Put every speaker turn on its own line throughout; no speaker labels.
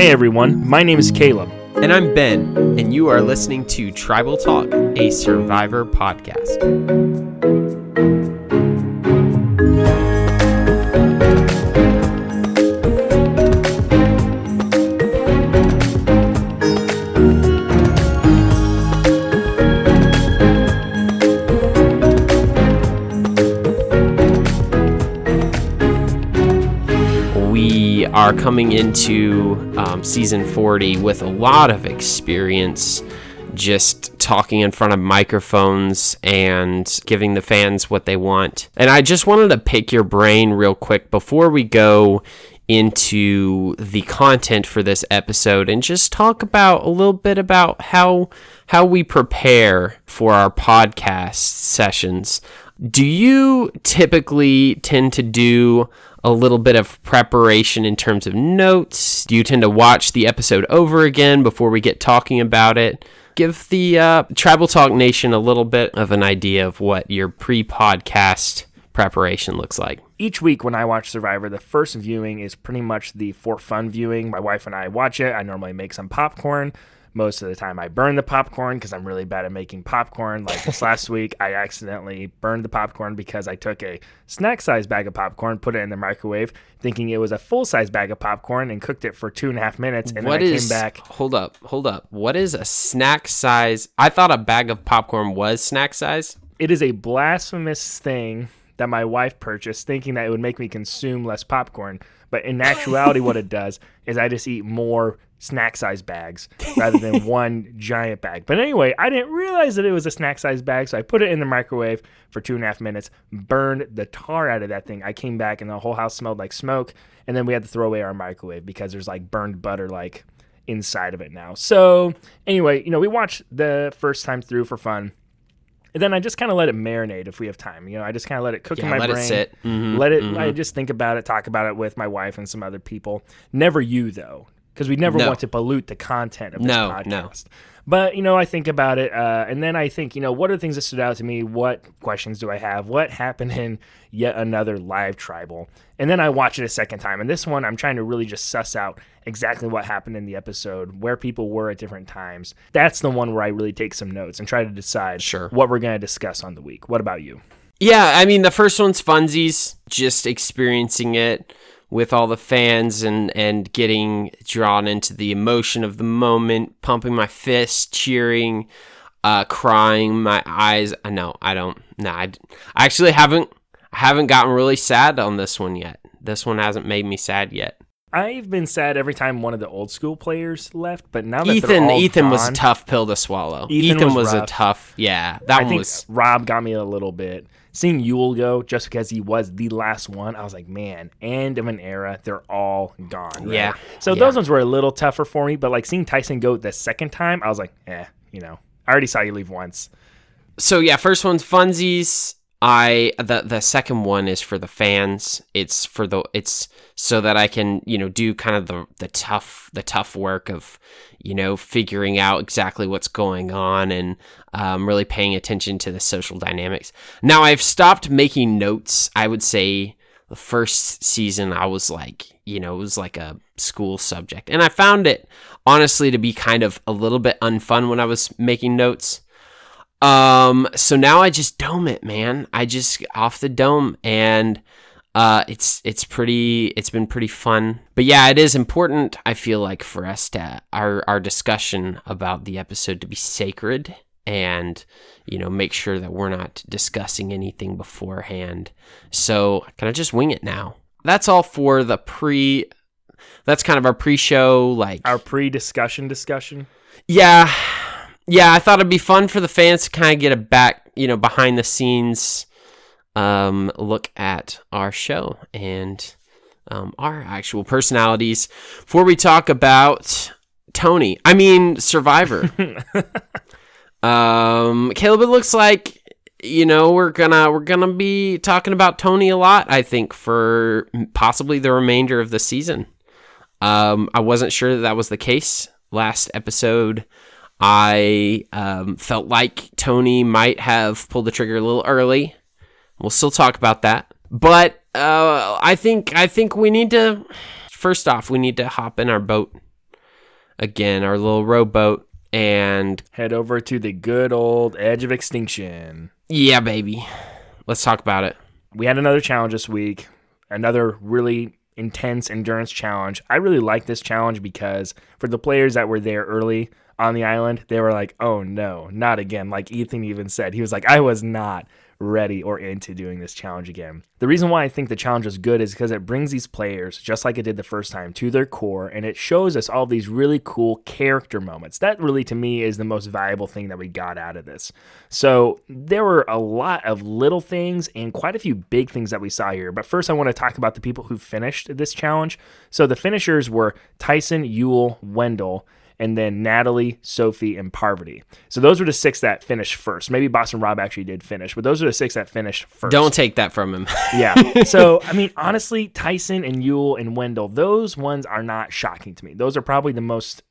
Hey everyone, my name is Caleb.
And I'm Ben, and you are listening to Tribal Talk, a Survivor podcast. We are coming into um, season 40 with a lot of experience just talking in front of microphones and giving the fans what they want. And I just wanted to pick your brain real quick before we go into the content for this episode and just talk about a little bit about how how we prepare for our podcast sessions. Do you typically tend to do a little bit of preparation in terms of notes? Do you tend to watch the episode over again before we get talking about it? Give the uh, Tribal Talk Nation a little bit of an idea of what your pre podcast preparation looks like.
Each week when I watch Survivor, the first viewing is pretty much the for fun viewing. My wife and I watch it. I normally make some popcorn. Most of the time, I burn the popcorn because I'm really bad at making popcorn. Like this last week, I accidentally burned the popcorn because I took a snack size bag of popcorn, put it in the microwave, thinking it was a full size bag of popcorn, and cooked it for two and a half minutes. And
What
then I
is?
came back.
Hold up, hold up. What is a snack size? I thought a bag of popcorn was snack size.
It is a blasphemous thing that my wife purchased, thinking that it would make me consume less popcorn. But in actuality, what it does is I just eat more snack size bags rather than one giant bag. But anyway, I didn't realize that it was a snack size bag, so I put it in the microwave for two and a half minutes, burned the tar out of that thing. I came back and the whole house smelled like smoke, and then we had to throw away our microwave because there's like burned butter like inside of it now. So anyway, you know, we watched the first time through for fun. And then I just kind of let it marinate if we have time. You know, I just kind of let it cook in
Yeah,
my
let it
brain.
sit. Mhm,
Let it. I just think about it, talk about it with my wife and some other people. Never you though, because we never
No.
want to pollute the content of this
No,
podcast.
no.
But you know, I think about it, uh, and then I think, you know, what are the things that stood out to me? What questions do I have? What happened in yet another live tribal? And then I watch it a second time. And this one, I'm trying to really just suss out exactly what happened in the episode, where people were at different times. That's the one where I really take some notes and try to decide
Sure.
what we're going to discuss on the week. What about you?
Yeah, I mean the first one's funsies, just experiencing it with all the fans and and getting drawn into the emotion of the moment, pumping my fist, cheering, uh, crying, my eyes. I know I don't. No, I, I actually haven't. I haven't gotten really sad on this one yet. This one hasn't made me sad yet.
I've been sad every time one of the old school players left, but now that
Ethan, Ethan was a tough pill to swallow.
Ethan
Ethan,
was
was, a tough. Yeah, that
I
one
think
was.
Rob got me a little bit. Seeing Yul go just because he was the last one, I was like, man, end of an era. They're all gone. right?
Yeah,
So
yeah.
those ones were a little tougher for me, but like seeing Tyson go the second time, I was like, eh, you know, I already saw you leave once.
so yeah, first one's funsies. I the the second one is for the fans. It's for the it's so that I can you know do kind of the the tough the tough work of you know figuring out exactly what's going on and um, really paying attention to the social dynamics. Now I've stopped making notes. I would say the first season I was like you know it was like a school subject, and I found it honestly to be kind of a little bit unfun when I was making notes. Um, so now I just dome it, man. I just off the dome and uh it's it's pretty it's been pretty fun. But yeah, it is important I feel like for us to our our discussion about the episode to be sacred and you know make sure that we're not discussing anything beforehand. So, can I just wing it now? That's all for the pre that's kind of our pre-show like
Our pre discussion discussion.
yeah, yeah. I thought it'd be fun for the fans to kind of get a back, you know, behind the scenes um, look at our show and um, our actual personalities before we talk about Tony. I mean, Survivor. um, Caleb, it looks like you know we're gonna we're gonna be talking about Tony a lot. I think for possibly the remainder of the season. Um, I wasn't sure that that was the case last episode. I um, felt like Tony might have pulled the trigger a little early. We'll still talk about that, but uh, I think I think we need to first off we need to hop in our boat again, our little rowboat. And
Head over to the good old edge of extinction.
yeah, baby. Let's talk about it.
We had another challenge this week, another really intense endurance challenge. I really like this challenge because for the players that were there early on the island, they were like, oh no, not again. Like Ethan even said, he was like, I was not ready or into doing this challenge again. The reason why I think the challenge is good is because it brings these players, just like it did the first time, to their core and it shows us all these really cool character moments. That really, to me, is the most valuable thing that we got out of this. So there were a lot of little things and quite a few big things that we saw here. But first, I want to talk about the people who finished this challenge. So the finishers were Tyson, Yul, Wendell and then Natalie, Sophie, and Parvati. So those were the six that finished first. Maybe Boston Rob actually did finish, but those are the six that finished first.
Don't take that from him.
Yeah. So I mean, honestly, Tyson and Yul and Wendell, those ones are not shocking to me. Those are probably the most.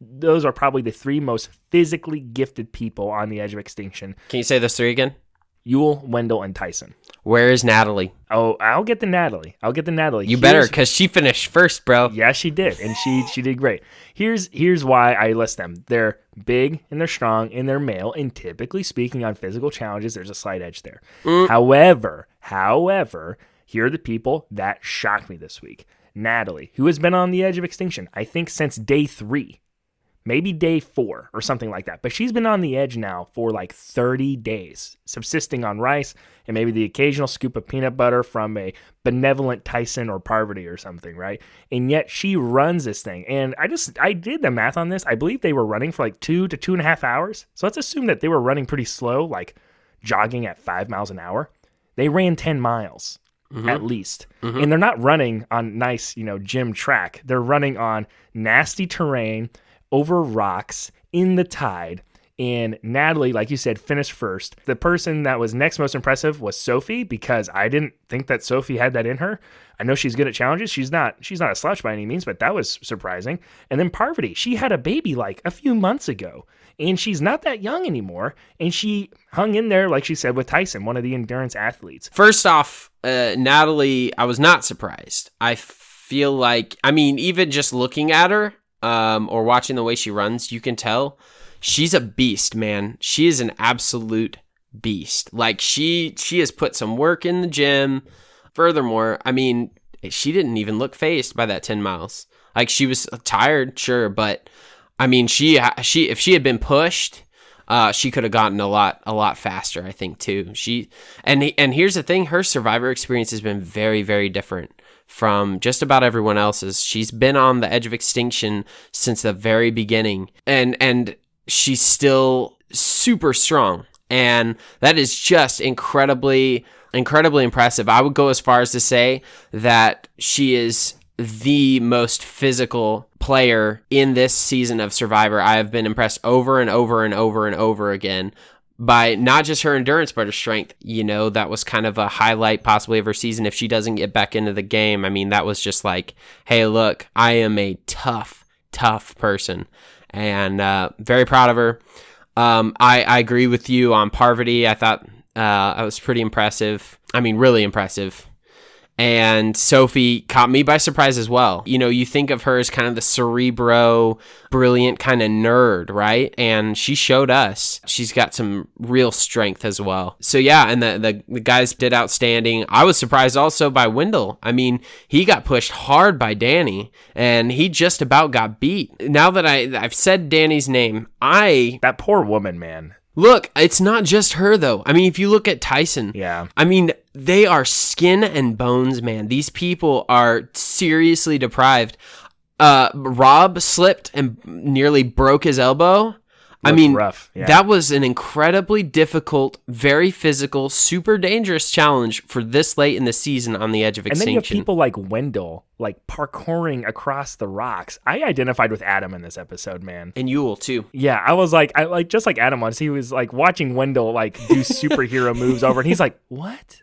Those are probably the three most physically gifted people on the edge of extinction:
Can you say those three again?
Yul, Wendell, and Tyson.
Where is Natalie?
Oh, I'll get the Natalie. I'll get the Natalie.
You better, because she finished first, bro.
Yeah, she did, and she she did great. Here's here's why I list them. They're big and they're strong and they're male. And typically speaking, on physical challenges, there's a slight edge there. Mm. However, however, here are the people that shocked me this week. Natalie, who has been on the edge of extinction, I think since day three, maybe day four or something like that. But she's been on the edge now for like 30 days, subsisting on rice and maybe the occasional scoop of peanut butter from a benevolent Tyson or Parvati or something, right? And yet she runs this thing. And I just, I did the math on this. I believe they were running for like two to two and a half hours. So let's assume that they were running pretty slow, like jogging at five miles an hour. They ran 10 miles. Mm-hmm. At least. Mm-hmm. And they're not running on nice, you know, gym track. They're running on nasty terrain over rocks in the tide. And Natalie, like you said, finished first. The person that was next most impressive was Sophie because I didn't think that Sophie had that in her. I know she's good at challenges. She's not she's not a slouch by any means, but that was surprising. And then Parvati, she had a baby like a few months ago. And she's not that young anymore. And she hung in there, like she said, with Tyson, one of the endurance athletes.
First off, uh, Natalie, I was not surprised. I feel like, I mean, even just looking at her um, or watching the way she runs, you can tell she's a beast, man. She is an absolute beast. Like she, she has put some work in the gym. Furthermore, I mean, she didn't even look phased by that ten miles. Like she was tired, sure, but I mean, she, she, if she had been pushed uh, she could have gotten a lot a lot faster. I think too. She and and here's the thing: her survivor experience has been very very different from just about everyone else's. She's been on the edge of extinction since the very beginning, and and she's still super strong, and that is just incredibly incredibly impressive. I would go as far as to say that she is the most physical player in this season of Survivor. I have been impressed over and over and over and over again by not just her endurance but her strength. You know, that was kind of a highlight possibly of her season if she doesn't get back into the game. I mean, that was just like, hey, look, I am a tough, tough person. And uh, very proud of her. Um, I, I agree with you on Parvati. I thought uh, I was pretty impressive. I mean, really impressive and Sophie caught me by surprise as well. You know, you think of her as kind of the cerebro, brilliant kind of nerd, right? And she showed us she's got some real strength as well. So yeah, and the, the the guys did outstanding. I was surprised also by Wendell. I mean, he got pushed hard by Danni, and he just about got beat. Now that I I've said Danni's name, I
That poor woman, man.
Look. It's not just her though. I mean, if you look at Tyson,
Yeah.
I mean, they are skin and bones, man. These people are seriously deprived. Uh, Rob slipped and nearly broke his elbow. I mean,
rough, yeah.
that was an incredibly difficult, very physical, super dangerous challenge for this late in the season on the edge of extinction.
And then you have people like Wendell, like parkouring across the rocks. I identified with Adam in this episode, man.
and Yul too.
Yeah, I was like, I like just like Adam was. He was like watching Wendell like do superhero moves over, and he's like, "What?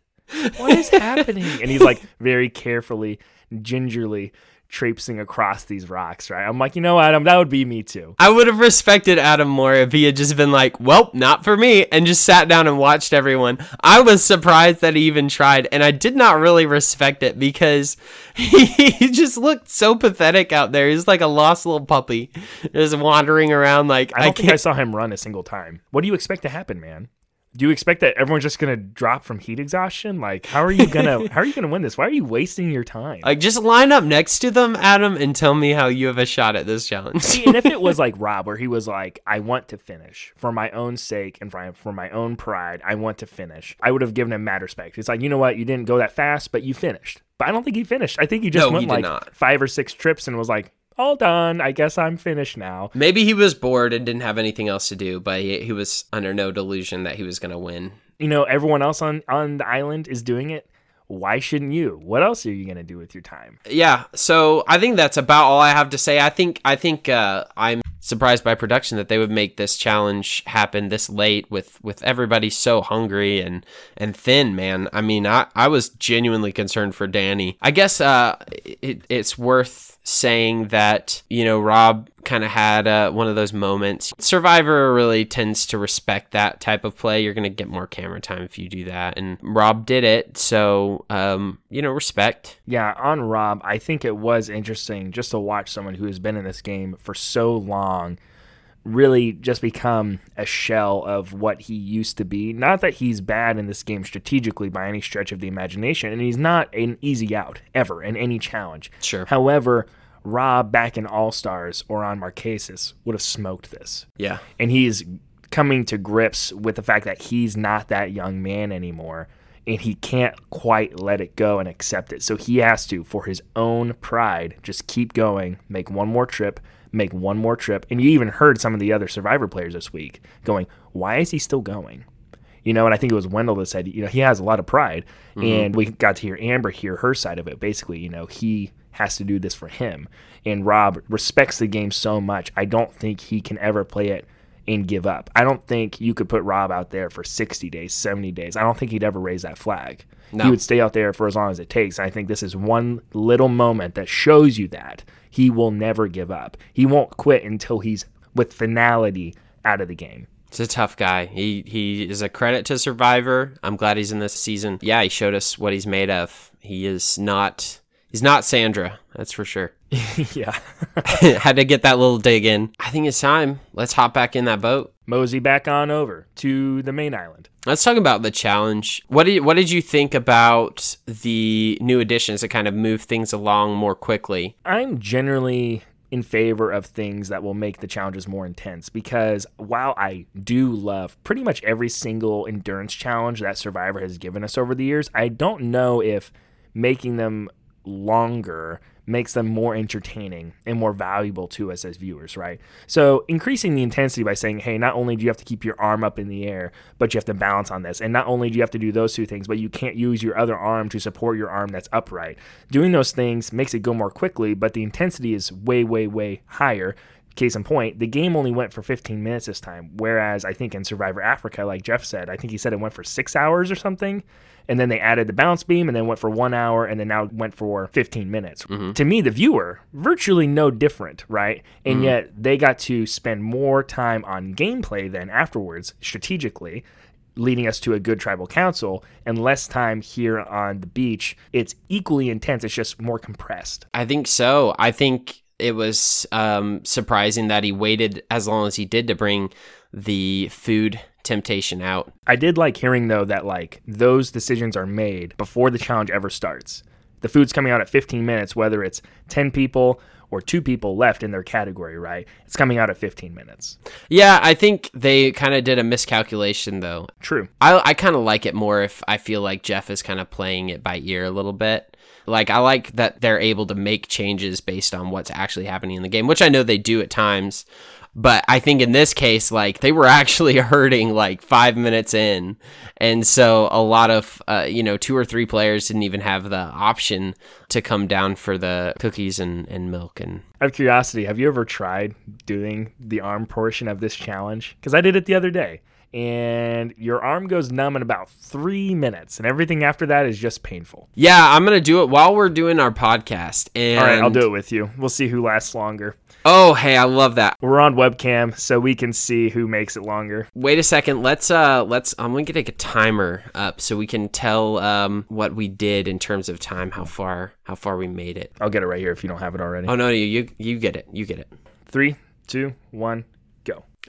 What is happening?" And he's like very carefully, gingerly traipsing across these rocks, right? I'm like, you know, Adam, um, that would be me too.
I would have respected Adam more if he had just been like, well, not for me, and just sat down and watched everyone. I was surprised that he even tried, and I did not really respect it because he, he just looked so pathetic out there. He's like a lost little puppy, just wandering around like
I don't think I saw him run a single time. What do you expect to happen, man? Do you expect that everyone's just gonna drop from heat exhaustion? Like, how are you gonna how are you gonna win this? Why are you wasting your time?
Like, just line up next to them, Adam, and tell me how you have a shot at this challenge.
See, and if it was like Rob, where he was like, I want to finish for my own sake and for, for my own pride, I want to finish, I would have given him mad respect. It's like, you know what, you didn't go that fast, but you finished. But I don't think he finished. I think he just
No,
went
he
like
not.
five or six trips and was like, all done. I guess I'm finished now.
Maybe he was bored and didn't have anything else to do, but he, he was under no delusion that he was going to win.
You know, everyone else on, on the island is doing it. Why shouldn't you? What else are you going to do with your time?
Yeah, so I think that's about all I have to say. I think I think uh, I'm surprised by production that they would make this challenge happen this late with with everybody so hungry and and thin. Man, I mean, I I was genuinely concerned for Danni. I guess uh, it, it's worth saying that you know Rob kind of had uh, one of those moments. Survivor really tends to respect that type of play. You're gonna get more camera time if you do that, and Rob did it. So um, you know, respect.
Yeah, on Rob, I think it was interesting just to watch someone who has been in this game for so long really just become a shell of what he used to be. Not that he's bad in this game strategically by any stretch of the imagination, and he's not an easy out ever in any challenge.
Sure.
However, Rob back in All Stars or on Marquesas would have smoked this.
Yeah.
And he's coming to grips with the fact that he's not that young man anymore and he can't quite let it go and accept it. So he has to, for his own pride, just keep going, make one more trip, make one more trip. And you even heard some of the other Survivor players this week going, why is he still going? You know, and I think it was Wendell that said, you know, he has a lot of pride. Mm-hmm. And we got to hear Amber hear her side of it. Basically, you know, he has to do this for him. And Rob respects the game so much. I don't think he can ever play it and give up. I don't think you could put Rob out there for 60 days, 70 days. I don't think he'd ever raise that flag.
No.
He would stay out there for as long as it takes. I think this is one little moment that shows you that he will never give up. He won't quit until he's with finality out of the game.
He's a tough guy. He he is a credit to Survivor. I'm glad he's in this season. Yeah, he showed us what he's made of. He is not he's not Sandra, that's for sure.
yeah.
Had to get that little dig in. I think it's time. Let's hop back in that boat.
Mosey back on over to the main island.
Let's talk about the challenge. What did what did you think about the new additions that kind of move things along more quickly?
I'm generally in favor of things that will make the challenges more intense because while I do love pretty much every single endurance challenge that Survivor has given us over the years, I don't know if making them longer makes them more entertaining and more valuable to us as viewers, right? So increasing the intensity by saying, hey, not only do you have to keep your arm up in the air, but you have to balance on this. And not only do you have to do those two things, but you can't use your other arm to support your arm that's upright. Doing those things makes it go more quickly, but the intensity is way, way, way higher. Case in point, the game only went for 15 minutes this time, whereas I think in Survivor Africa, like Jeff said, I think he said it went for six hours or something. And then they added the bounce beam and then went for one hour and then now went for 15 minutes. Mm-hmm. To me, the viewer, virtually no different, right? And mm-hmm. yet they got to spend more time on gameplay than afterwards, strategically leading us to a good tribal council and less time here on the beach. It's equally intense, it's just more compressed.
I think so. I think it was um, surprising that he waited as long as he did to bring the food temptation out.
I did like hearing though that like those decisions are made before the challenge ever starts. The food's coming out at 15 minutes, whether it's 10 people or two people left in their category, right? It's coming out at 15 minutes.
Yeah, I think they kind of did a miscalculation though.
True.
I, I kind of like it more if I feel like Jeff is kind of playing it by ear a little bit. Like, I like that they're able to make changes based on what's actually happening in the game, which I know they do at times. But I think in this case, like, they were actually hurting like five minutes in. And so a lot of, uh, you know, two or three players didn't even have the option to come down for the cookies and, and milk. And
Out of curiosity, have you ever tried doing the arm portion of this challenge? Because I did it the other day. And your arm goes numb in about three minutes, and everything after that is just painful.
Yeah, I'm gonna do it while we're doing our podcast. And
All right, I'll do it with you. We'll see who lasts longer.
Oh, hey, I love that.
We're on webcam, so we can see who makes it longer.
Wait a second. Let's uh, let's. I'm gonna take a timer up so we can tell um what we did in terms of time, how far how far we made it.
I'll get it right here if you don't have it already.
Oh no, you you you get it. You get it.
Three, two, one.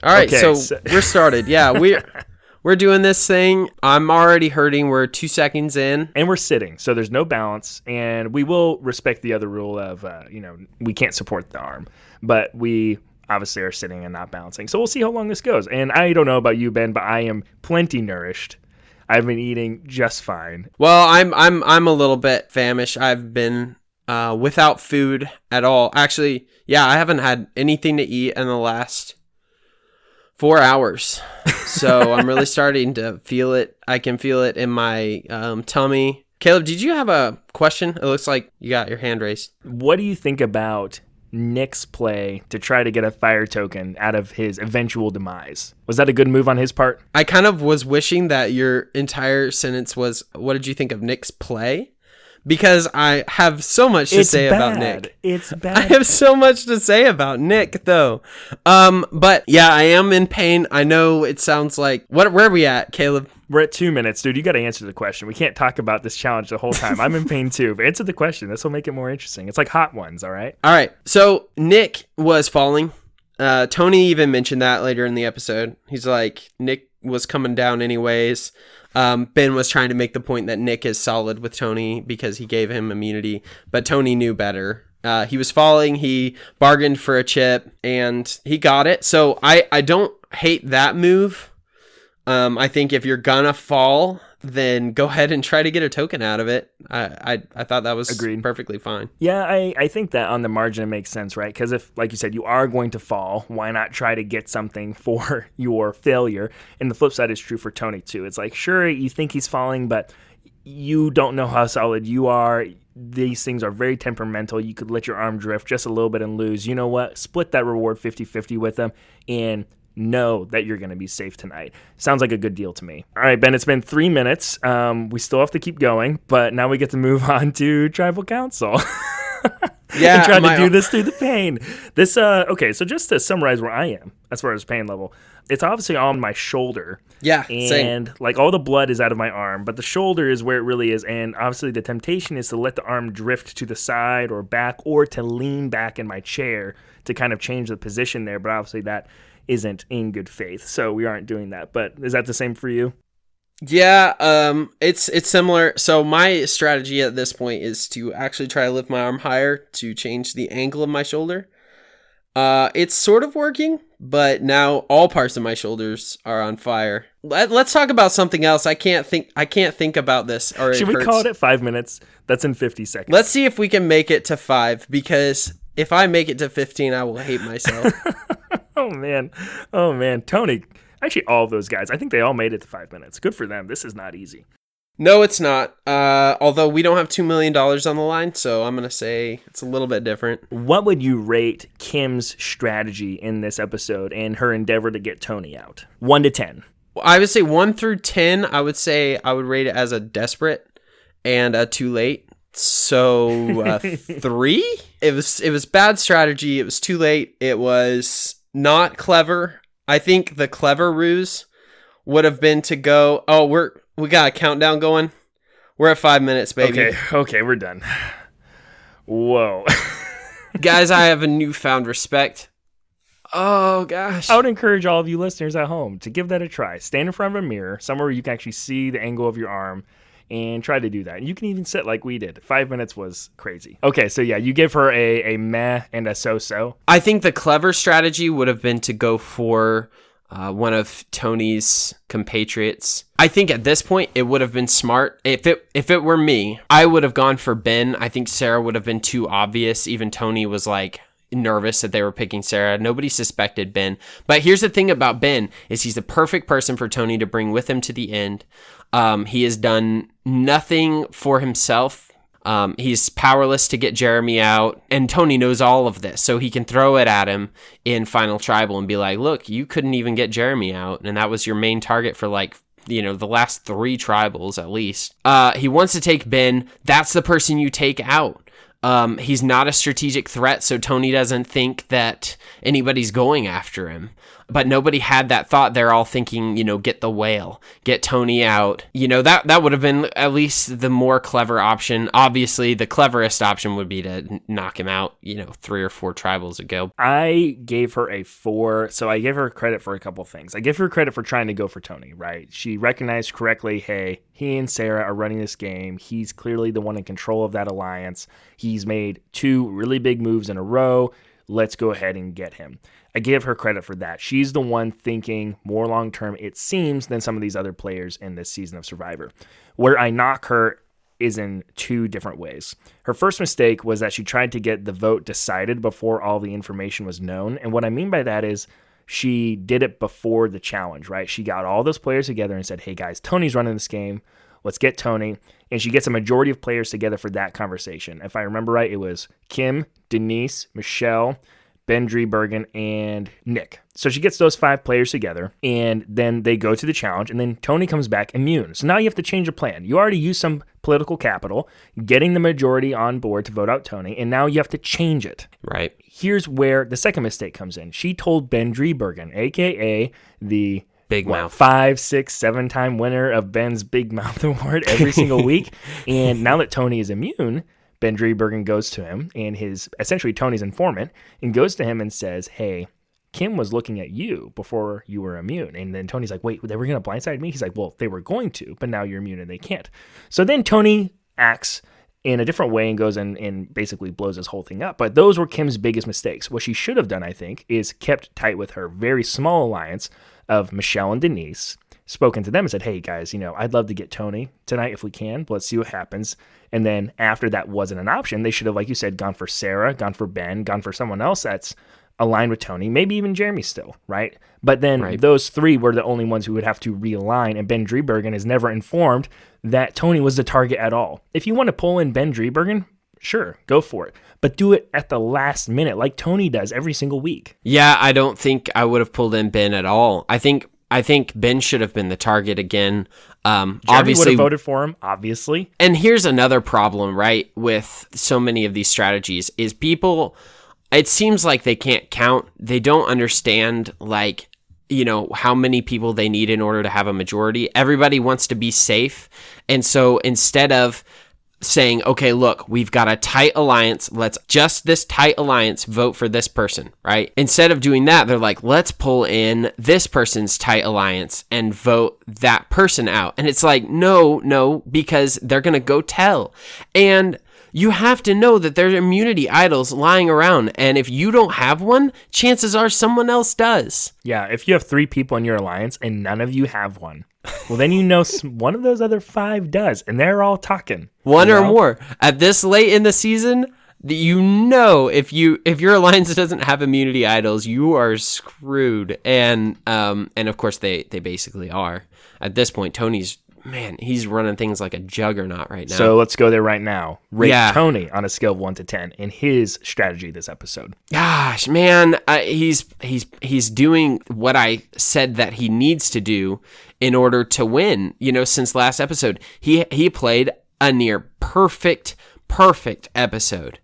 All right,
Okay,
so,
so-
we're started. Yeah, we're we're doing this thing. I'm already hurting. We're two seconds in.
and we're sitting, so there's no balance, and we will respect the other rule of, uh, you know, we can't support the arm, but we obviously are sitting and not balancing. So we'll see how long this goes. And I don't know about you, Ben, but I am plenty nourished. I've been eating just fine.
Well, I'm I'm I'm a little bit famished. I've been uh, without food at all. Actually, yeah, I haven't had anything to eat in the last four hours. So I'm really starting to feel it. I can feel it in my um, tummy. Caleb, did you have a question? It looks like you got your hand raised.
What do you think about Nick's play to try to get a fire token out of his eventual demise? Was that a good move on his part?
I kind of was wishing that your entire sentence was, "What did you think of Nick's play?" Because I have so much to say about Nick.
It's bad.
I have so much to say about Nick though. Um, but yeah, I am in pain. I know it sounds like what where are we at, Caleb?
We're at two minutes, dude. You got to answer the question. We can't talk about this challenge the whole time. I'm in pain too. But answer the question. This will make it more interesting. It's like hot ones, all right?
All right. So Nick was falling. Uh, Tony even mentioned that later in the episode. He's like, Nick was coming down anyways. Um, ben was trying to make the point that Nick is solid with Tony because he gave him immunity, but Tony knew better. Uh, he was falling. He bargained for a chip and he got it. So I, I don't hate that move. Um, I think if you're gonna fall, then go ahead and try to get a token out of it. I, I, I thought that was
Agreed.
perfectly fine.
Yeah, I, I think that on the margin it makes sense, right? Because if, like you said, you are going to fall, why not try to get something for your failure? And the flip side is true for Tony, too. It's like, sure, you think he's falling, but you don't know how solid you are. These things are very temperamental. You could let your arm drift just a little bit and lose. You know what? Split that reward 50 50 with them and know that you're going to be safe tonight. Sounds like a good deal to me. All right, Ben, it's been three minutes. Um, we still have to keep going, but now we get to move on to tribal council.
Yeah,
and tried
my-
to do this through the pain. This uh okay, so just to summarize where I am as far as pain level, it's obviously on my shoulder.
Yeah, same.
And like all the blood is out of my arm, but the shoulder is where it really is. And obviously the temptation is to let the arm drift to the side or back or to lean back in my chair to kind of change the position there. But obviously that isn't in good faith. So we aren't doing that. But is that the same for you?
Yeah, um, it's it's similar. So my strategy at this point is to actually try to lift my arm higher to change the angle of my shoulder. Uh, it's sort of working, but now all parts of my shoulders are on fire. Let, let's talk about something else. I can't think. I can't think about this. Or
Should we call it at five minutes? That's in 50 seconds.
Let's see if we can make it to five. Because if I make it to fifteen, I will hate myself.
Oh man, oh man, Tony. Actually, all of those guys. I think they all made it to five minutes. Good for them. This is not easy.
no, it's not. Uh, although we don't have two million dollars on the line, so I'm gonna say it's a little bit different.
What would you rate Kim's strategy in this episode and her endeavor to get Tony out? One to ten.
I would say one through ten. I would say I would rate it as a desperate and a too late. So uh, three. It was it was bad strategy. It was too late. It was not clever. I think the clever ruse would have been to go. Oh, we're we got a countdown going. We're at five minutes, baby.
Okay, okay, we're done. Whoa.
Guys, I have a newfound respect. Oh gosh.
I would encourage all of you listeners at home to give that a try. Stand in front of a mirror, somewhere where you can actually see the angle of your arm, and try to do that. You can even sit like we did. Five minutes was crazy. Okay, so yeah, you give her a, a meh and a so so.
I think the clever strategy would have been to go for uh, one of Tony's compatriots. I think at this point it would have been smart. If it if it were me, I would have gone for Ben. I think Sarah would have been too obvious. Even Tony was like nervous that they were picking Sarah. Nobody suspected Ben. But here's the thing about Ben is he's the perfect person for Tony to bring with him to the end. Um, he has done nothing for himself Um, he's powerless to get Jeremy out, and Tony knows all of this, so he can throw it at him in Final Tribal and be like, "Look, you couldn't even get Jeremy out, and that was your main target for like you know the last three tribals at least." Uh, he wants to take Ben. That's the person you take out. Um, he's not a strategic threat, so Tony doesn't think that anybody's going after him. But nobody had that thought. They're all thinking, you know, get the whale, get Tony out. You know, that that would have been at least the more clever option. Obviously, the cleverest option would be to knock him out, you know, three or four tribals ago.
I gave her a four, so I give her credit for a couple things. I give her credit for trying to go for Tony, right? She recognized correctly, hey, he and Sarah are running this game. He's clearly the one in control of that alliance. He's made two really big moves in a row. Let's go ahead and get him. I give her credit for that. She's the one thinking more long term, it seems, than some of these other players in this season of Survivor. Where I knock her is in two different ways. Her first mistake was that she tried to get the vote decided before all the information was known. And what I mean by that is she did it before the challenge, right? She got all those players together and said, hey guys, Tony's running this game. Let's get Tony. And she gets a majority of players together for that conversation. If I remember right, it was Kim, Denise, Michelle, Ben Driebergen, and Nick. So she gets those five players together, and then they go to the challenge, and then Tony comes back immune. So now you have to change a plan. You already used some political capital, getting the majority on board to vote out Tony, and now you have to change it.
Right.
Here's where the second mistake comes in. She told Ben Driebergen, aka the
Big
what,
mouth.
five, six, seven time winner of Ben's Big Mouth Award every single week. And now that Tony is immune, Ben Driebergen goes to him and his essentially Tony's informant and goes to him and says, Hey, Kim was looking at you before you were immune. And then Tony's like, Wait, they were going to blindside me? He's like, Well, they were going to, but now you're immune and they can't. So then Tony acts in a different way and goes and, and basically blows this whole thing up. But those were Kim's biggest mistakes. What she should have done, I think, is kept tight with her very small alliance of Michelle and Denise, spoken to them and said, Hey guys, you know, I'd love to get Tony tonight if we can, but let's see what happens. And then after that wasn't an option, they should have, like you said, gone for Sarah, gone for Ben, gone for someone else that's aligned with Tony, maybe even Jeremy still, right? But then
Right.
those three were the only ones who would have to realign, and Ben Driebergen is never informed that Tony was the target at all. If you want to pull in Ben Driebergen, sure, go for it. But do it at the last minute, like Tony does every single week.
Yeah, I don't think I would have pulled in Ben at all. I think I think Ben should have been the target again. Um,
Jeremy would have voted for him, obviously.
and here's another problem, right, with so many of these strategies is people it seems like they can't count. They don't understand like you know how many people they need in order to have a majority. Everybody wants to be safe. And so instead of saying, okay, look, we've got a tight alliance. Let's just this tight alliance vote for this person, right? Instead of doing that, they're like, let's pull in this person's tight alliance and vote that person out. And it's like, no, no, because they're going to go tell. And you have to know that there's immunity idols lying around. And if you don't have one, chances are someone else does.
Yeah, if you have three people in your alliance and none of you have one, well, then you know one of those other five does, and they're all talking.
one
you
or
know?
more at this late in the season you know if you if your alliance doesn't have immunity idols you are screwed and um and of course they they basically are at this point tony's man he's running things like a juggernaut right now
So let's go there right now. Rate
Yeah.
Tony on a scale of one to ten in his strategy this episode.
gosh man uh, he's he's he's doing what i said that he needs to do in order to win you know since last episode. He he played a near perfect perfect episode.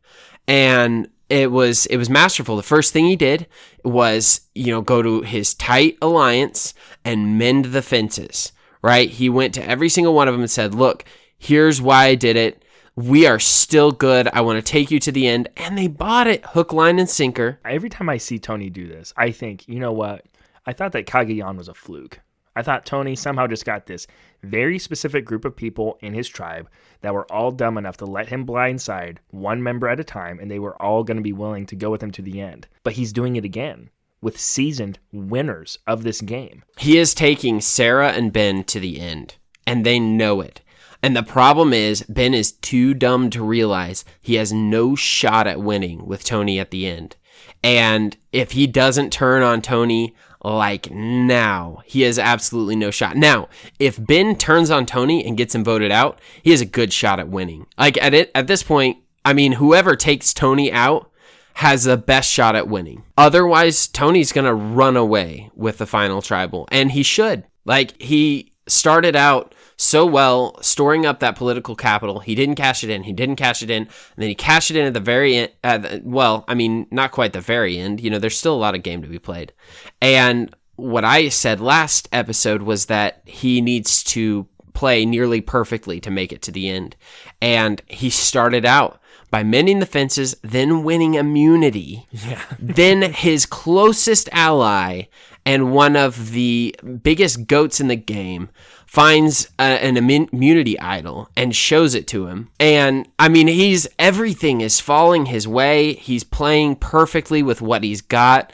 And it was it was masterful. The first thing he did was you know go to his tight alliance and mend the fences right? He went to every single one of them and said look here's why i did it. We are still good. I want to take you to the end. And they bought it hook line and sinker.
Every time I see Tony do this, I think, you know what? I thought that Cagayan was a fluke. I thought Tony somehow just got this very specific group of people in his tribe that were all dumb enough to let him blindside one member at a time, and they were all going to be willing to go with him to the end. But he's doing it again with seasoned winners of this game.
he is taking sarah and ben to the end and they know it and the problem is ben is too dumb to realize he has no shot at winning with tony at the end and if he doesn't turn on tony like now. He has absolutely no shot. Now, if Ben turns on Tony and gets him voted out, he has a good shot at winning. Like at it at this point, I mean, whoever takes Tony out has the best shot at winning. Otherwise, Tony's going to run away with the final tribal, and he should. Like he started out so well storing up that political capital. He didn't cash it in. He didn't cash it in. And then he cashed it in at the very end. The, well, I mean, not quite the very end. You know, there's still a lot of game to be played. And what I said last episode was that he needs to play nearly perfectly to make it to the end. And he started out by mending the fences, then winning immunity.
Yeah.
then his closest ally and one of the biggest goats in the game finds a, an immunity idol and shows it to him. And I mean, he's everything is falling his way. He's playing perfectly with what he's got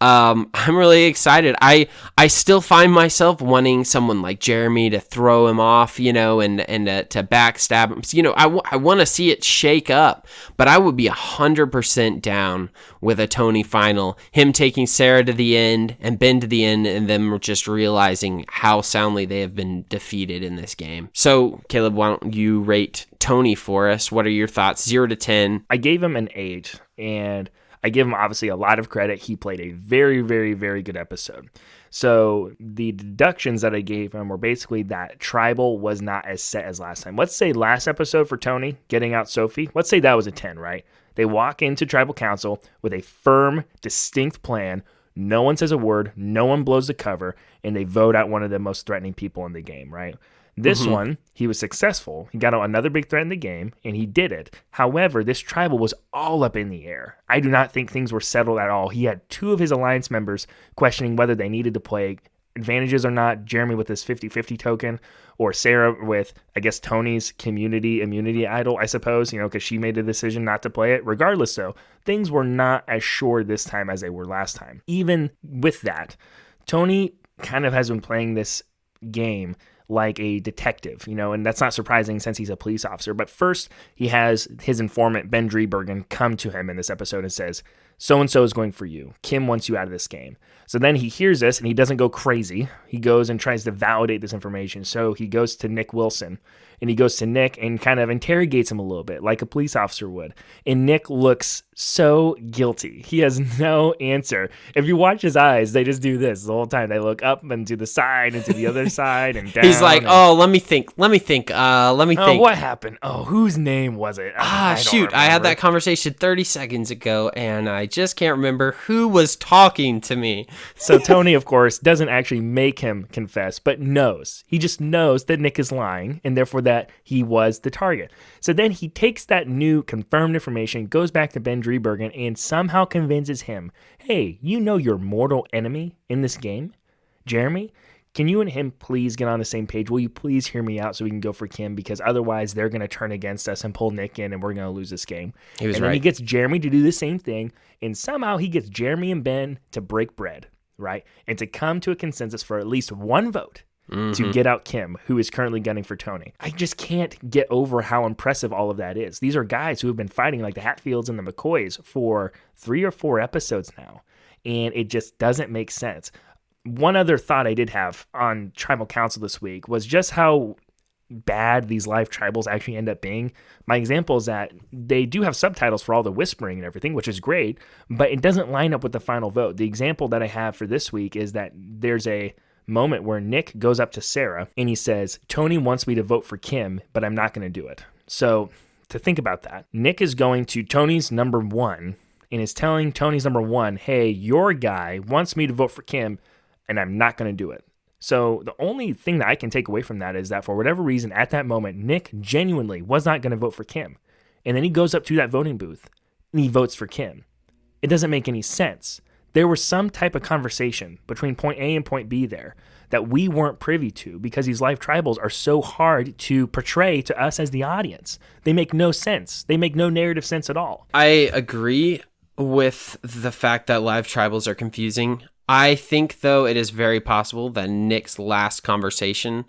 um, I'm really excited. I I still find myself wanting someone like Jeremy to throw him off, you know, and and uh, to backstab him. You know, I, w- I want to see it shake up, but I would be hundred percent down with a Tony final. Him taking Sarah to the end and Ben to the end, and them just realizing how soundly they have been defeated in this game. So, Caleb, why don't you rate Tony for us? What are your thoughts? Zero to ten.
I gave him an eight, and I give him obviously a lot of credit. He played a very, very, very good episode. So the deductions that I gave him were basically that tribal was not as set as last time. Let's say last episode for Tony getting out Sophie, let's say that was a 10, right? They walk into tribal council with a firm, distinct plan. No one says a word, no one blows the cover, and they vote out one of the most threatening people in the game, right? This mm-hmm. one, he was successful. He got out another big threat in the game, and he did it. However, this tribal was all up in the air. I do not think things were settled at all. He had two of his alliance members questioning whether they needed to play advantages or not. Jeremy with his 50 50 token, or Sarah with, I guess, Tony's community immunity idol, I suppose, you know, because she made the decision not to play it. Regardless, though, things were not as sure this time as they were last time. Even with that, Tony kind of has been playing this game like a detective, you know, and that's not surprising since he's a police officer. But first, he has his informant, Ben Driebergen, come to him in this episode and says, So and so is going for you. Kim wants you out of this game. So then he hears this and he doesn't go crazy. He goes and tries to validate this information. So he goes to Nick Wilson and he goes to Nick and kind of interrogates him a little bit, like a police officer would. And Nick looks so guilty. He has no answer. If you watch his eyes, they just do this the whole time. They look up and to the side and to the other side and down.
He's like,
and,
"Oh, let me think. Let me think. Uh, let me think.
oh,
think.
What happened? Oh, whose name was it?
Ah, I shoot! I had that conversation 30 seconds ago, and I just can't remember who was talking to me.
so Tony, of course, doesn't actually make him confess, but knows. He just knows that Nick is lying, and therefore that he was the target. So then he takes that new confirmed information, goes back to Ben Driebergen, and somehow convinces him, hey, you know your mortal enemy in this game? Jeremy? Can you and him please get on the same page? Will you please hear me out so we can go for Kim? Because otherwise, they're going to turn against us and pull Nick in, and we're going to lose this game.
He was
and
right.
then he gets Jeremy to do the same thing, and somehow he gets Jeremy and Ben to break bread, right? And to come to a consensus for at least one vote mm-hmm. to get out Kim, who is currently gunning for Tony. I just can't get over how impressive all of that is. These are guys who have been fighting like the Hatfields and the McCoys for three or four episodes now, and it just doesn't make sense. One other thought I did have on Tribal Council this week was just how bad these live tribals actually end up being. My example is that they do have subtitles for all the whispering and everything, which is great, but it doesn't line up with the final vote. The example that I have for this week is that there's a moment where Nick goes up to Sarah and he says, Tony wants me to vote for Kim, but I'm not going to do it. So, to think about that, Nick is going to Tony's number one and is telling Tony's number one, hey, your guy wants me to vote for Kim, and I'm not going to do it. So, the only thing that I can take away from that is that for whatever reason, at that moment, Nick genuinely was not going to vote for Kim. And then he goes up to that voting booth and he votes for Kim. It doesn't make any sense there was some type of conversation between point A and point B there that we weren't privy to because these life tribals are so hard to portray to us as the audience. They make no sense. They make no narrative sense at all.
I agree with the fact that live tribals are confusing. I think though it is very possible that Nick's last conversation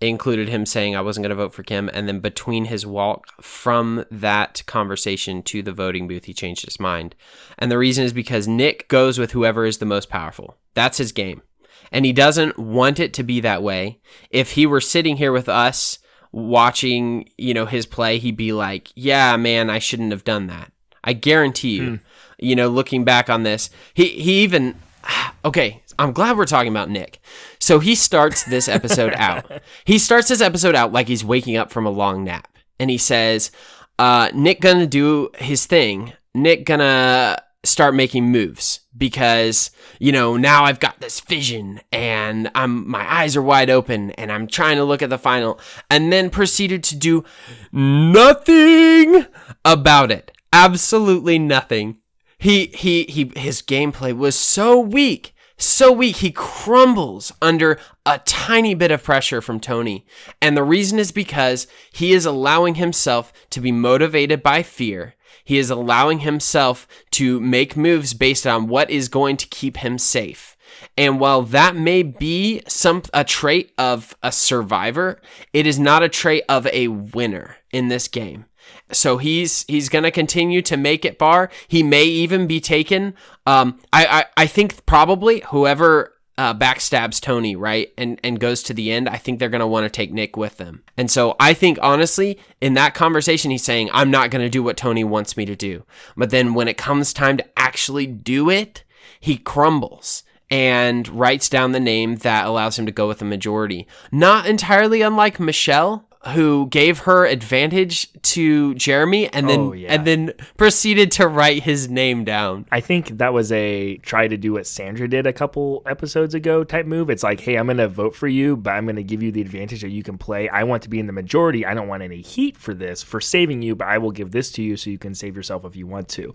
included him saying I wasn't going to vote for Kim. And then between his walk from that conversation to the voting booth, he changed his mind. And the reason is because Nick goes with whoever is the most powerful. That's his game. And he doesn't want it to be that way. If he were sitting here with us watching, you know, his play, he'd be like, yeah, man, I shouldn't have done that. I guarantee you, hmm. you know, looking back on this, he, he even, okay, I'm glad we're talking about Nick. So he starts this episode out. He starts this episode out like he's waking up from a long nap. And he says, uh, Nick gonna do his thing. Nick gonna start making moves because you know now I've got this vision and I'm my eyes are wide open and I'm trying to look at the final and then proceeded to do nothing about it absolutely nothing he he he his gameplay was so weak so weak he crumbles under a tiny bit of pressure from Tony and the reason is because he is allowing himself to be motivated by fear he is allowing himself to make moves based on what is going to keep him safe. And while that may be some a trait of a survivor, it is not a trait of a winner in this game. So he's he's gonna continue to make it far. He may even be taken. Um, I, I I think probably whoever uh, backstabs Tony, right, and and goes to the end, I think they're gonna want to take Nick with them. And so I think honestly, in that conversation, he's saying, "I'm not gonna do what Tony wants me to do." But then when it comes time to actually do it, he crumbles and writes down the name that allows him to go with the majority. Not entirely unlike Michelle, who gave her advantage to Jeremy and then
Oh, yeah.
and then proceeded to write his name down.
I think that was a try to do what Sandra did a couple episodes ago type move. It's like, hey, I'm going to vote for you, but I'm going to give you the advantage that you can play. I want to be in the majority. I don't want any heat for this, for saving you, but I will give this to you so you can save yourself if you want to.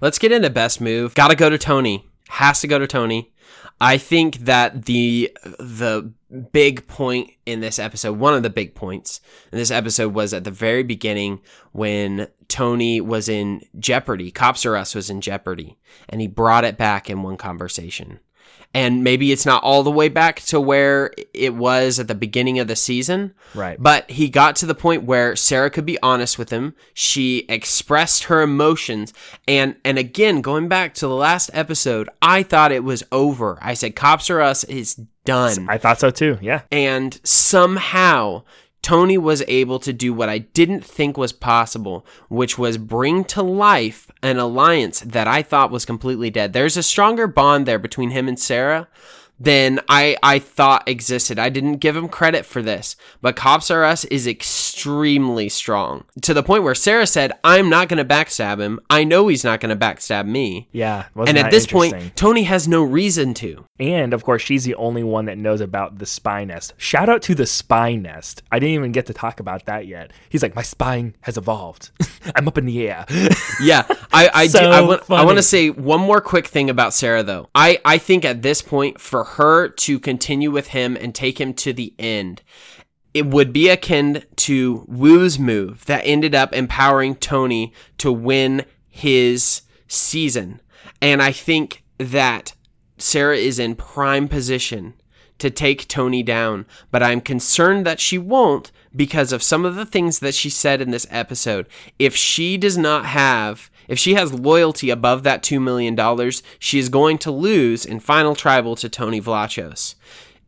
Let's get into best move. Got to go to Tony. Has to go to Tony. I think that the the big point in this episode, one of the big points in this episode was at the very beginning when Tony was in jeopardy. Cops R Us was in jeopardy, and he brought it back in one conversation. And maybe it's not all the way back to where it was at the beginning of the season,
Right.
but he got to the point where Sarah could be honest with him. She expressed her emotions. And and again, going back to the last episode, I thought it was over. I said Cops R Us is done.
I thought so too. Yeah.
And somehow Tony was able to do what I didn't think was possible, which was bring to life an alliance that I thought was completely dead. There's a stronger bond there between him and Sarah than I, I thought existed. I didn't give him credit for this, but Cops R Us is extremely strong to the point where Sarah said, I'm not going to backstab him. I know he's not going to backstab me.
Yeah.
And at this point, Tony has no reason to.
And of course, she's the only one that knows about the spy nest. Shout out to the spy nest. I didn't even get to talk about that yet. He's like, my spine has evolved. I'm up in the air.
Yeah, I I, do, I want I want to say one more quick thing about Sarah though. I I think at this point for her to continue with him and take him to the end, it would be akin to Woo's move that ended up empowering Tony to win his season. And I think that Sarah is in prime position to take Tony down, but I'm concerned that she won't because of some of the things that she said in this episode. If she does not have, if she has loyalty above that $2 million, she is going to lose in Final Tribal to Tony Vlachos.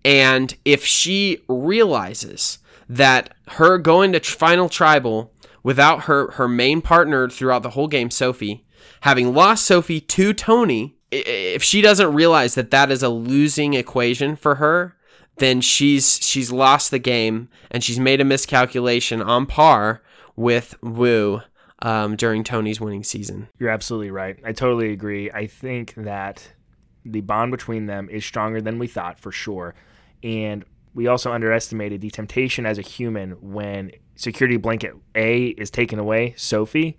And if she realizes that her going to Final Tribal without her, her main partner throughout the whole game, Sophie, having lost Sophie to Tony, if she doesn't realize that that is a losing equation for her, then she's she's lost the game and she's made a miscalculation on par with Woo um, during Tony's winning season.
You're absolutely right. I totally agree. I think that the bond between them is stronger than we thought for sure. And we also underestimated the temptation as a human when security blanket A is taken away, Sophie.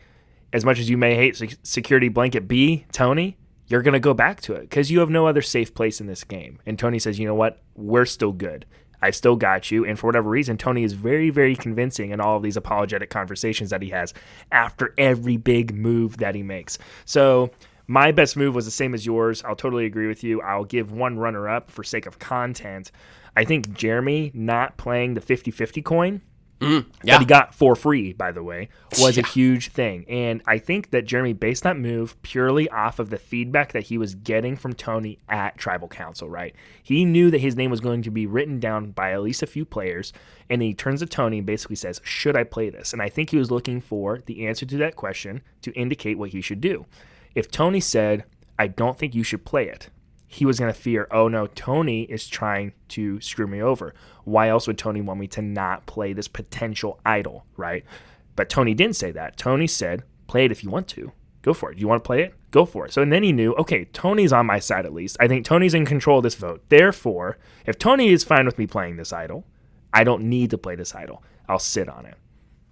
As much as you may hate security blanket B, Tony, you're going to go back to it because you have no other safe place in this game. And Tony says, you know what? We're still good. I still got you. And for whatever reason, Tony is very, very convincing in all of these apologetic conversations that he has after every big move that he makes. So my best move was the same as yours. I'll totally agree with you. I'll give one runner up for sake of content. I think Jeremy not playing the 50 50 coin Mm-hmm.
yeah.
that he got for free, by the way, was a huge thing. And I think that Jeremy based that move purely off of the feedback that he was getting from Tony at Tribal Council, right? He knew that his name was going to be written down by at least a few players. And he turns to Tony and basically says, Should I play this? And I think he was looking for the answer to that question to indicate what he should do. If Tony said, I don't think you should play it, he was going to fear, oh no, Tony is trying to screw me over. Why else would Tony want me to not play this potential idol, right? But Tony didn't say that. Tony said, play it if you want to. Go for it. You want to play it? Go for it. So and then he knew, okay, Tony's on my side at least. I think Tony's in control of this vote. Therefore, if Tony is fine with me playing this idol, I don't need to play this idol. I'll sit on it.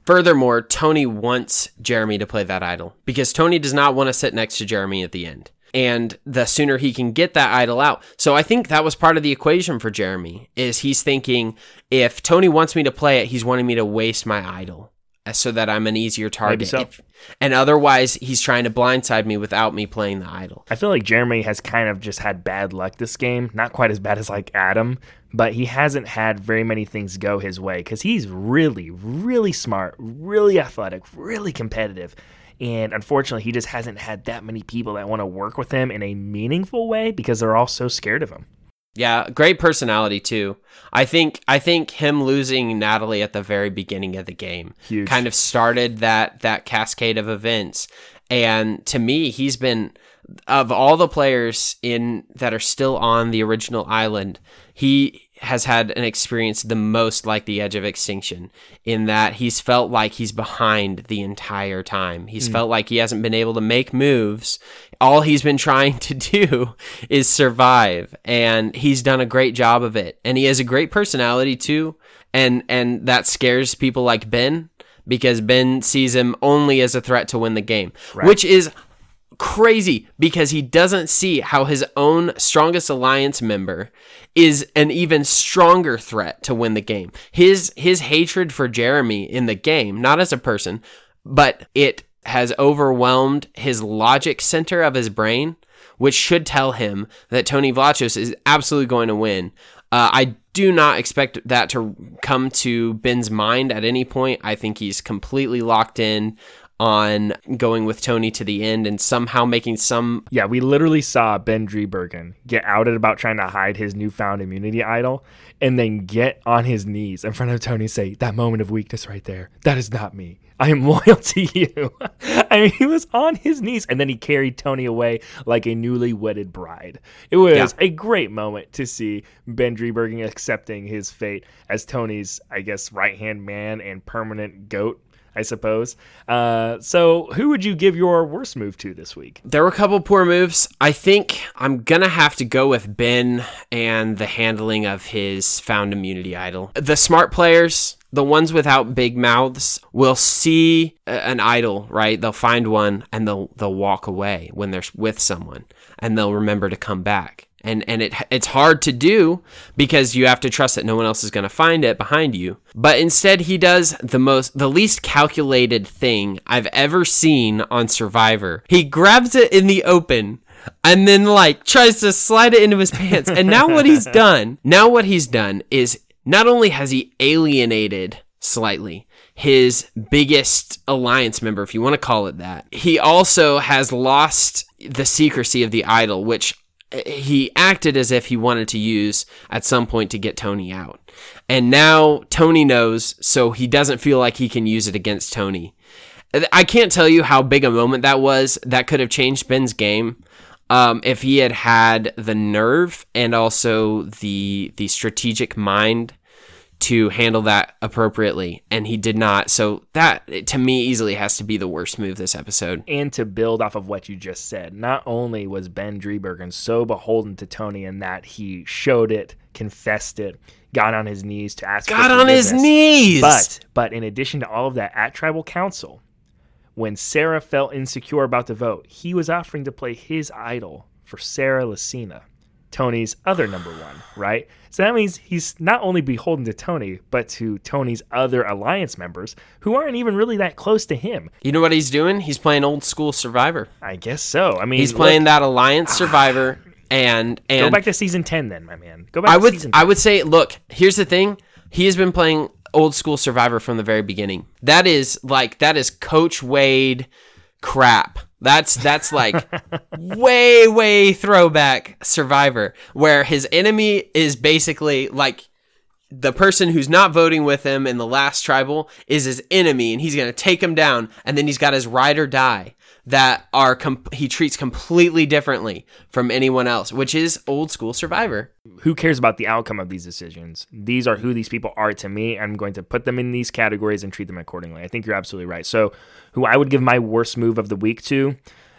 Furthermore, Tony wants Jeremy to play that idol because Tony does not want to sit next to Jeremy at the end. And the sooner he can get that idol out. So I think that was part of the equation for Jeremy is he's thinking if Tony wants me to play it, he's wanting me to waste my idol uh, so that I'm an easier target.
so.
If- and otherwise he's trying to blindside me without me playing the idol.
I feel like Jeremy has kind of just had bad luck this game. Not quite as bad as like Adam, but he hasn't had very many things go his way because he's really, really smart, really athletic, really competitive. And unfortunately, he just hasn't had that many people that want to work with him in a meaningful way because they're all so scared of him.
Yeah, great personality too. I think I think him losing Natalie at the very beginning of the game
Huge.
kind of started that that cascade of events. And to me, he's been of all the players in that are still on the original island, he has had an experience the most like the edge of extinction in that he's felt like he's behind the entire time. He's hmm. felt like he hasn't been able to make moves. All he's been trying to do is survive and he's done a great job of it. And he has a great personality too. And and that scares people like Ben because Ben sees him only as a threat to win the game, which is crazy because he doesn't see how his own strongest alliance member is an even stronger threat to win the game. His his hatred for Jeremy in the game, not as a person, but it has overwhelmed his logic center of his brain, which should tell him that Tony Vlachos is absolutely going to win. Uh, I do not expect that to come to Ben's mind at any point. I think he's completely locked in on going with Tony to the end and somehow making some
Yeah, we literally saw Ben Driebergen get outed about trying to hide his newfound immunity idol and then get on his knees in front of Tony and say, That moment of weakness right there, that is not me. I am loyal to you. I mean, he was on his knees and then he carried Tony away like a newly wedded bride. It was
Yeah.
a great moment to see Ben Driebergen accepting his fate as Tony's, I guess, right hand man and permanent goat. I suppose. Uh, so, who would you give your worst move to this week?
There were a couple poor moves. I think I'm gonna have to go with Ben and the handling of his found immunity idol. The smart players, the ones without big mouths, will see an idol, right? They'll find one and they'll they'll walk away when they're with someone, and they'll remember to come back. And and it it's hard to do because you have to trust that no one else is going to find it behind you. But instead he does the most the least calculated thing I've ever seen on Survivor. He grabs it in the open and then like tries to slide it into his pants. And now what he's done, now what he's done is not only has he alienated slightly his biggest alliance member, if you want to call it that, he also has lost the secrecy of the idol, which he acted as if he wanted to use at some point to get Tony out. And now Tony knows, so he doesn't feel like he can use it against Tony. I can't tell you how big a moment that was. That could have changed Ben's game. Um, if he had had the nerve and also the the strategic mind to handle that appropriately, and he did not. So that to me easily has to be the worst move this episode.
and to build off of what you just said, not only was Ben Driebergen so beholden to Tony in that he showed it, confessed it, got on his knees to ask for
Got on his knees.
But but in addition to all of that, at Tribal Council, when Sarah felt insecure about the vote, he was offering to play his idol for Sarah Lacina, Tony's other number one, right? So that means he's not only beholden to Tony, but to Tony's other alliance members who aren't even really that close to him.
You know what he's doing? He's playing old school Survivor.
I guess so. I mean,
He's
look-
playing that Alliance Survivor. And and
Go back to season ten, then, my man. Go back.
I
to
would
Season
I would say, look, here's the thing. He has been playing old school Survivor from the very beginning. That is like that is Coach Wade crap. That's that's like way way throwback Survivor where his enemy is basically like the person who's not voting with him in the last tribal is his enemy and he's going to take him down and then he's got his ride or die that are com- he treats completely differently from anyone else which is old school survivor
who cares about the outcome of these decisions? These are who these people are to me. I'm going to put them in these categories and treat them accordingly. I think you're absolutely right. So, who I would give my worst move of the week to,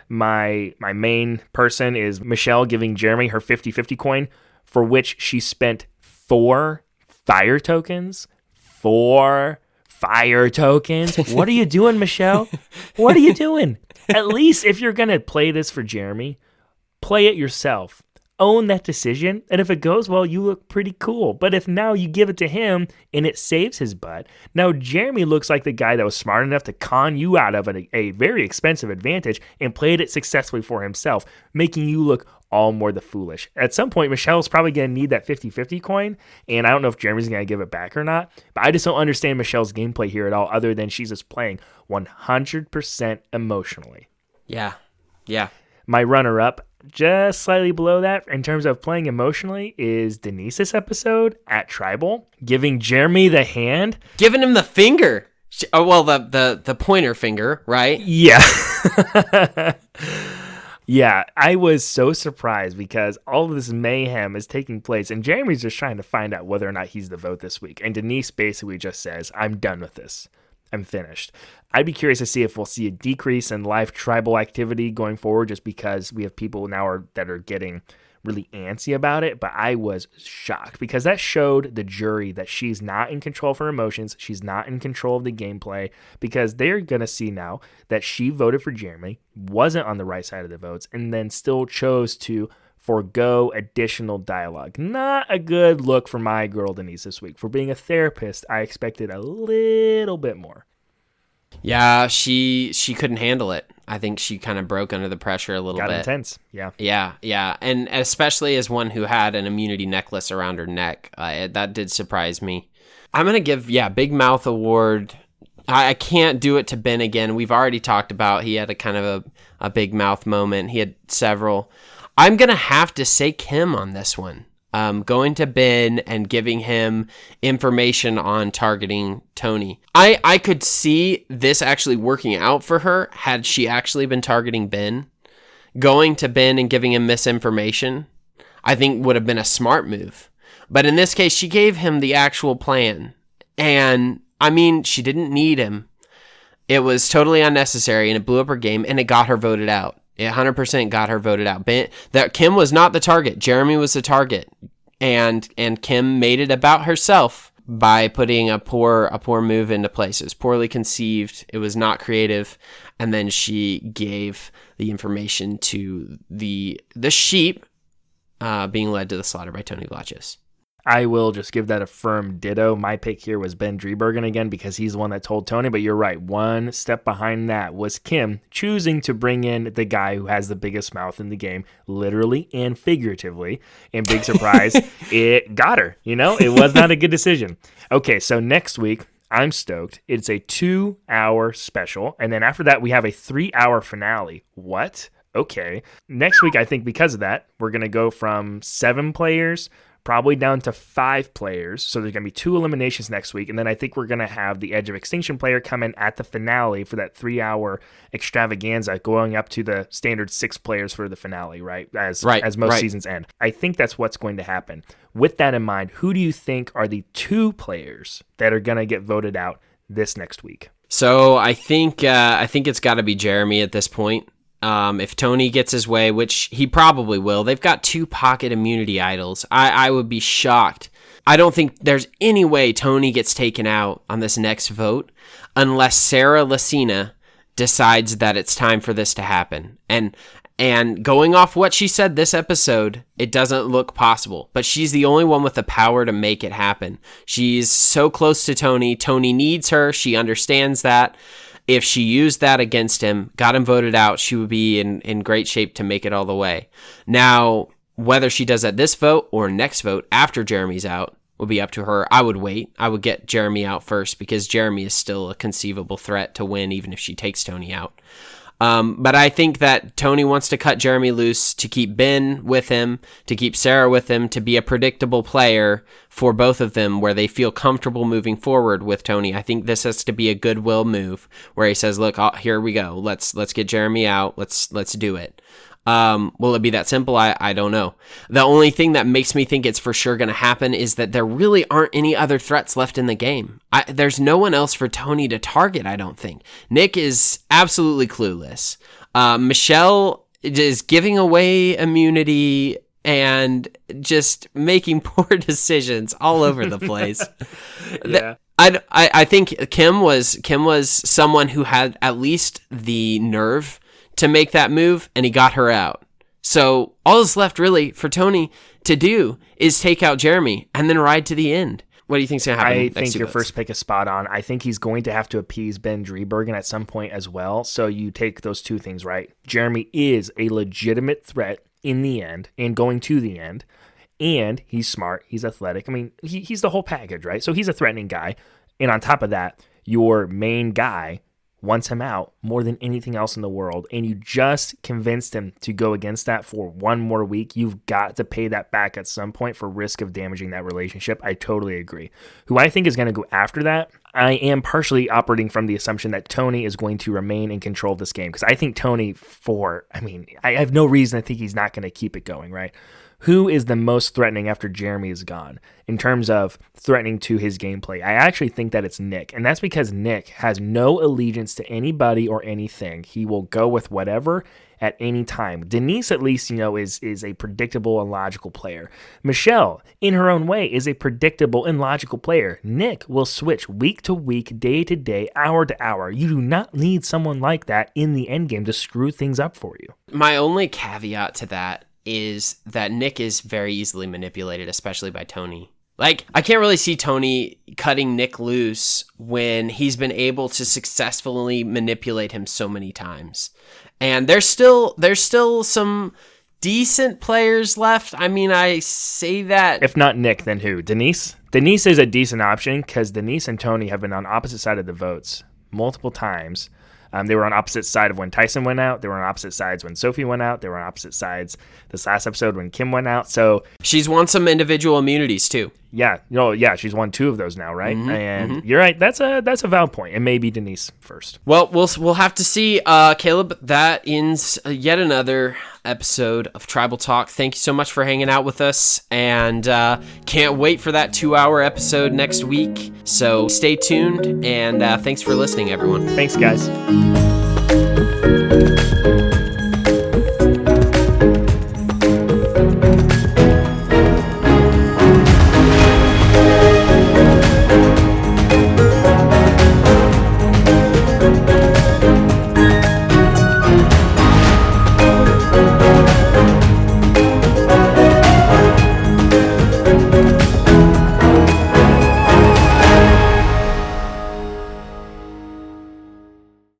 my my main person is Michelle giving Jeremy her 50-50 coin for which she spent 4 fire tokens. 4 fire tokens. What are you doing, Michelle? What are you doing? At least if you're going to play this for Jeremy, play it yourself own that decision. And if it goes well, you look pretty cool. But if now you give it to him and it saves his butt, now Jeremy looks like the guy that was smart enough to con you out of a, a very expensive advantage and played it successfully for himself, making you look all more the foolish. At some point, Michelle's probably going to need that 50 50 coin. And I don't know if Jeremy's going to give it back or not. But I just don't understand Michelle's gameplay here at all, other than she's just playing 100% emotionally.
yeah yeah
My runner up, just slightly below that in terms of playing emotionally, is Denise's episode at Tribal, giving Jeremy the hand.
giving him the finger oh well the the the pointer finger right
Yeah. yeah, I was so surprised because all of this mayhem is taking place, and Jeremy's just trying to find out whether or not he's the vote this week. And Denise basically just says, I'm done with this. I'm finished. I'd be curious to see if we'll see a decrease in live tribal activity going forward just because we have people now are, that are getting really antsy about it. But I was shocked because that showed the jury that she's not in control of her emotions. She's not in control of the gameplay because they're going to see now that she voted for Jeremy, wasn't on the right side of the votes, and then still chose to forego additional dialogue. Not a good look for my girl Denise this week. For being a therapist, I expected a little bit more.
Yeah she she couldn't handle it i think she kind of broke under the pressure a little
Got
bit
intense. Yeah.
Yeah, yeah, and especially as one who had an immunity necklace around her neck, uh, it- that did surprise me. I'm gonna give yeah, Big Mouth Award. I, I can't do it to Ben again. We've already talked about he had a kind of a, a big mouth moment. He had several. I'm gonna have to say Kim on this one. Um, going to Ben and giving him information on targeting Tony. I I could see this actually working out for her had she actually been targeting Ben going to Ben and giving him misinformation, I think would have been a smart move. But in this case, she gave him the actual plan. And I mean, she didn't need him. It was totally unnecessary and it blew up her game and it got her voted out. It 100% got her voted out. Ben, that Kim was not the target. Jeremy was the target. And and Kim made it about herself by putting a poor a poor move into place. It was poorly conceived. It was not creative, and then she gave the information to the the sheep uh, being led to the slaughter by Tony Vlachos.
I will just give that a firm ditto. My pick here was Ben Driebergen again because he's the one that told Tony, but you're right. One step behind that was Kim choosing to bring in the guy who has the biggest mouth in the game, literally and figuratively. And big surprise, it got her. You know, it was not a good decision. Okay, so next week, I'm stoked. It's a two hour special. And then after that, we have a three hour finale. What? Okay. Next week, I think because of that, we're going to go from seven players probably down to five players. So there's going to be two eliminations next week. And then I think we're going to have the Edge of Extinction player come in at the finale for that three hour extravaganza, going up to the standard six players for the finale, right? As,
Right,
as most
right.
seasons end. I think that's what's going to happen. With that in mind, who do you think are the two players that are going to get voted out this next week?
So I think uh, I think it's got to be Jeremy at this point. Um, if Tony gets his way, which he probably will, they've got two pocket immunity idols. I, I would be shocked. I don't think there's any way Tony gets taken out on this next vote unless Sarah Lacina decides that it's time for this to happen. And and going off what she said this episode, it doesn't look possible. But she's the only one with the power to make it happen. She's so close to Tony. Tony needs her. She understands that. If she used that against him, got him voted out, she would be in, in great shape to make it all the way. Now, Whether she does that this vote or next vote after Jeremy's out will be up to her. I would wait. I would get Jeremy out first because Jeremy is still a conceivable threat to win, even if she takes Tony out. Um, but I think that Tony wants to cut Jeremy loose to keep Ben with him, to keep Sarah with him, to be a predictable player for both of them where they feel comfortable moving forward with Tony. I think this has to be a goodwill move where he says, "Look, here we go. Let's let's get Jeremy out. Let's let's do it." Um, will it be that simple? I, I don't know. The only thing that makes me think it's for sure going to happen is that there really aren't any other threats left in the game. I, there's no one else for Tony to target, I don't think. Nick is absolutely clueless. Uh, Michelle is giving away immunity and just making poor decisions all over the place. yeah. I, I, I think Kim was Kim was someone who had at least the nerve to make that move, and he got her out. So all that's left really for Tony to do is take out Jeremy and then ride to the end. What do you think's gonna happen?
I think your votes? first pick is spot on. I think he's going to have to appease Ben Driebergen at some point as well. So you take those two things right. Jeremy is a legitimate threat in the end and going to the end, and he's smart. He's athletic. I mean, he, he's the whole package, right? So he's a threatening guy. And on top of that, your main guy wants him out more than anything else in the world, and you just convinced him to go against that for one more week, you've got to pay that back at some point for risk of damaging that relationship. I totally agree. Who I think is going to go after that, I am partially operating from the assumption that Tony is going to remain in control of this game because I think Tony, for, I mean, I have no reason to think he's not going to keep it going, right? Who is the most threatening after Jeremy is gone in terms of threatening to his gameplay. I actually think that it's Nick, and that's because Nick has no allegiance to anybody or anything. He will go with whatever at any time. Denise, at least, you know, is is a predictable and logical player. Michelle, in her own way, is a predictable and logical player. Nick will switch week to week, day to day, hour to hour. You do not need someone like that in the end game to screw things up for you.
My only caveat to that is that Nick is very easily manipulated, especially by Tony. Like, I can't really see Tony cutting Nick loose when he's been able to successfully manipulate him so many times. And there's still there's still some decent players left. I mean, I say that
if not Nick, then who? Denise. Denise is a decent option because Denise and Tony have been on opposite side of the votes multiple times. Um, they were on opposite side of when Tyson went out. They were on opposite sides when Sophie went out. They were on opposite sides this last episode when Kim went out. So
she's won some individual immunities too.
Yeah, you know, yeah, she's won two of those now, right? Mm-hmm, and mm-hmm. you're right. That's a that's a valid point. And maybe Denise first.
Well, we'll we'll have to see. Uh, Caleb, that ends yet another episode of Tribal Talk. Thank you so much for hanging out with us, and uh, can't wait for that two hour episode next week. So stay tuned, and uh, thanks for listening, everyone.
Thanks, guys.